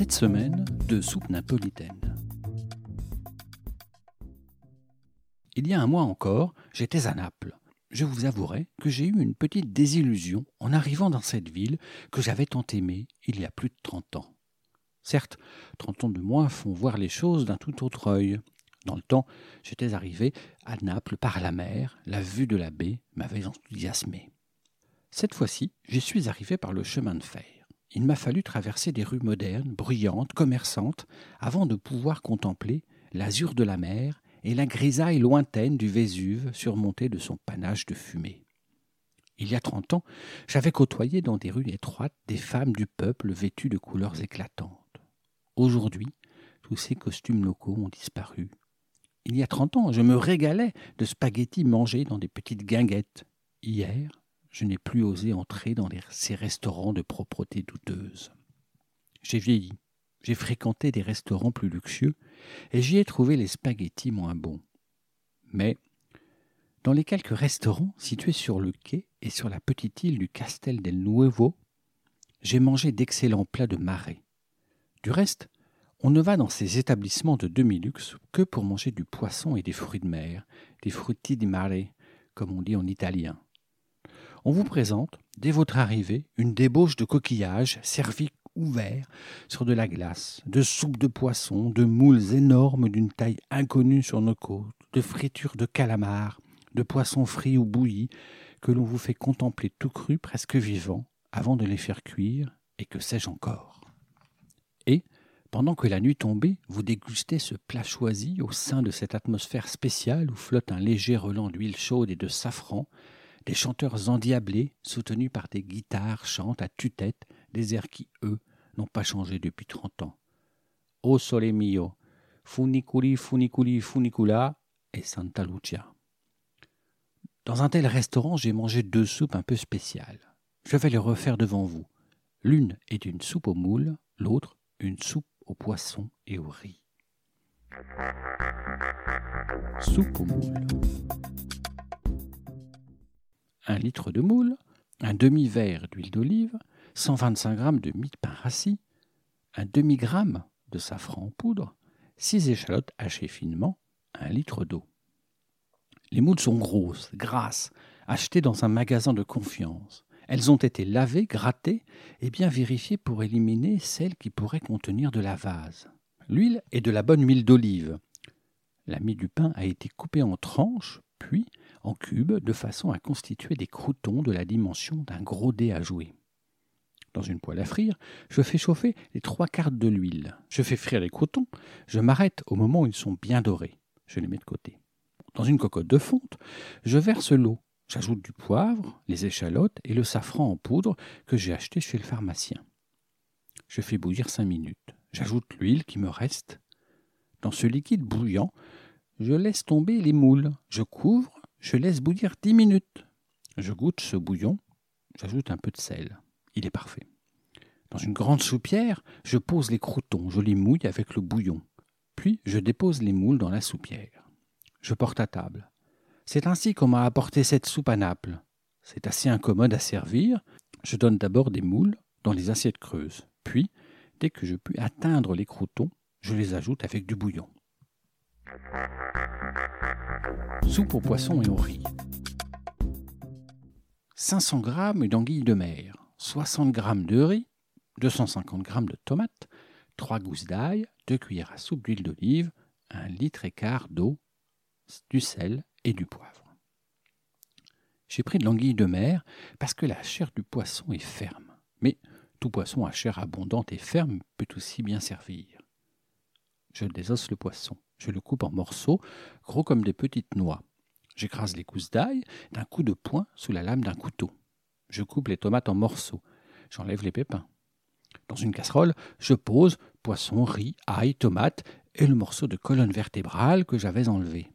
Cette semaine, de soupe napolitaine. Il y a un mois encore, j'étais à Naples. Je vous avouerai que j'ai eu une petite désillusion en arrivant dans cette ville que j'avais tant aimée il y a plus de trente ans. Certes, trente ans de moins font voir les choses d'un tout autre œil. Dans le temps, j'étais arrivé à Naples par la mer, la vue de la baie m'avait enthousiasmé. Cette fois-ci, j'y suis arrivé par le chemin de fer. Il m'a fallu traverser des rues modernes, bruyantes, commerçantes, avant de pouvoir contempler l'azur de la mer et la grisaille lointaine du Vésuve surmonté de son panache de fumée. Il y a trente ans, j'avais côtoyé dans des rues étroites des femmes du peuple vêtues de couleurs éclatantes. Aujourd'hui, tous ces costumes locaux ont disparu. Il y a trente ans, je me régalais de spaghettis mangés dans des petites guinguettes. Hier, je n'ai plus osé entrer dans ces restaurants de propreté douteuse. J'ai vieilli, j'ai fréquenté des restaurants plus luxueux, et j'y ai trouvé les spaghettis moins bons. Mais, dans les quelques restaurants situés sur le quai et sur la petite île du Castel del Nuevo, j'ai mangé d'excellents plats de marais. Du reste, on ne va dans ces établissements de demi-luxe que pour manger du poisson et des fruits de mer, des frutti di mare, comme on dit en italien. On vous présente, dès votre arrivée, une débauche de coquillages servis ouverts sur de la glace, de soupes de poisson, de moules énormes d'une taille inconnue sur nos côtes, de fritures de calamars, de poissons frits ou bouillis, que l'on vous fait contempler tout cru, presque vivant, avant de les faire cuire, et que sais-je encore. Et, pendant que la nuit tombait, vous dégustez ce plat choisi au sein de cette atmosphère spéciale où flotte un léger relent d'huile chaude et de safran, des chanteurs endiablés, soutenus par des guitares, chantent à tue-tête des airs qui, eux, n'ont pas changé depuis trente ans. O sole mio, funiculi, funiculi, funicula et Santa Lucia. Dans un tel restaurant, j'ai mangé deux soupes un peu spéciales. Je vais les refaire devant vous. L'une est une soupe aux moules, l'autre une soupe aux poissons et au riz. Soupe aux moules. Un litre de moule, un demi-verre d'huile d'olive, 125 g de mie de pain rassis, un demi-gramme de safran en poudre, 6 échalotes hachées finement, un litre d'eau. Les moules sont grosses, grasses, achetées dans un magasin de confiance. Elles ont été lavées, grattées et bien vérifiées pour éliminer celles qui pourraient contenir de la vase. L'huile est de la bonne huile d'olive. La mie du pain a été coupée en tranches, puis en cubes, de façon à constituer des croutons de la dimension d'un gros dé à jouer. Dans une poêle à frire, je fais chauffer les trois quarts de l'huile. Je fais frire les croutons. Je m'arrête au moment où ils sont bien dorés. Je les mets de côté. Dans une cocotte de fonte, je verse l'eau. J'ajoute du poivre, les échalotes et le safran en poudre que j'ai acheté chez le pharmacien. Je fais bouillir cinq minutes. J'ajoute l'huile qui me reste. Dans ce liquide bouillant, je laisse tomber les moules. Je couvre, je laisse bouillir dix minutes. Je goûte ce bouillon. J'ajoute un peu de sel. Il est parfait. Dans une grande soupière, je pose les croutons, je les mouille avec le bouillon. Puis je dépose les moules dans la soupière. Je porte à table. C'est ainsi qu'on m'a apporté cette soupe à Naples. C'est assez incommode à servir. Je donne d'abord des moules dans les assiettes creuses. Puis, dès que je puis atteindre les croutons, je les ajoute avec du bouillon. Soupe au poisson et au riz. 500 g d'anguilles de mer. 60 g de riz, 250 g de tomates, 3 gousses d'ail, 2 cuillères à soupe d'huile d'olive, 1 litre et quart d'eau, du sel et du poivre. J'ai pris de l'anguille de mer parce que la chair du poisson est ferme. Mais tout poisson à chair abondante et ferme peut aussi bien servir. Je désosse le poisson. Je le coupe en morceaux, gros comme des petites noix. J'écrase les gousses d'ail d'un coup de poing sous la lame d'un couteau. Je coupe les tomates en morceaux. J'enlève les pépins. Dans une casserole, je pose poisson, riz, ail, tomate et le morceau de colonne vertébrale que j'avais enlevé.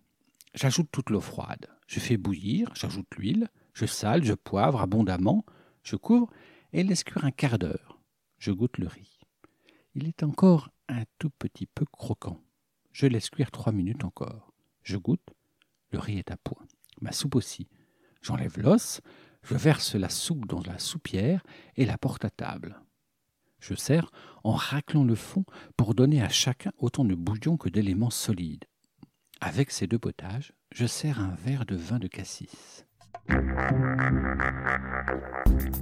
J'ajoute toute l'eau froide. Je fais bouillir, j'ajoute l'huile, je sale, je poivre abondamment, je couvre et laisse cuire un quart d'heure. Je goûte le riz. Il est encore un tout petit peu croquant. Je laisse cuire trois minutes encore. Je goûte. Le riz est à point. Ma soupe aussi. J'enlève l'os, je verse la soupe dans la soupière et la porte à table. Je sers en raclant le fond pour donner à chacun autant de bouillon que d'éléments solides. Avec ces deux potages, je sers un verre de vin de cassis.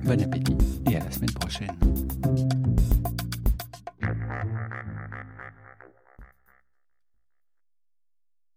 Bon appétit et à la semaine prochaine.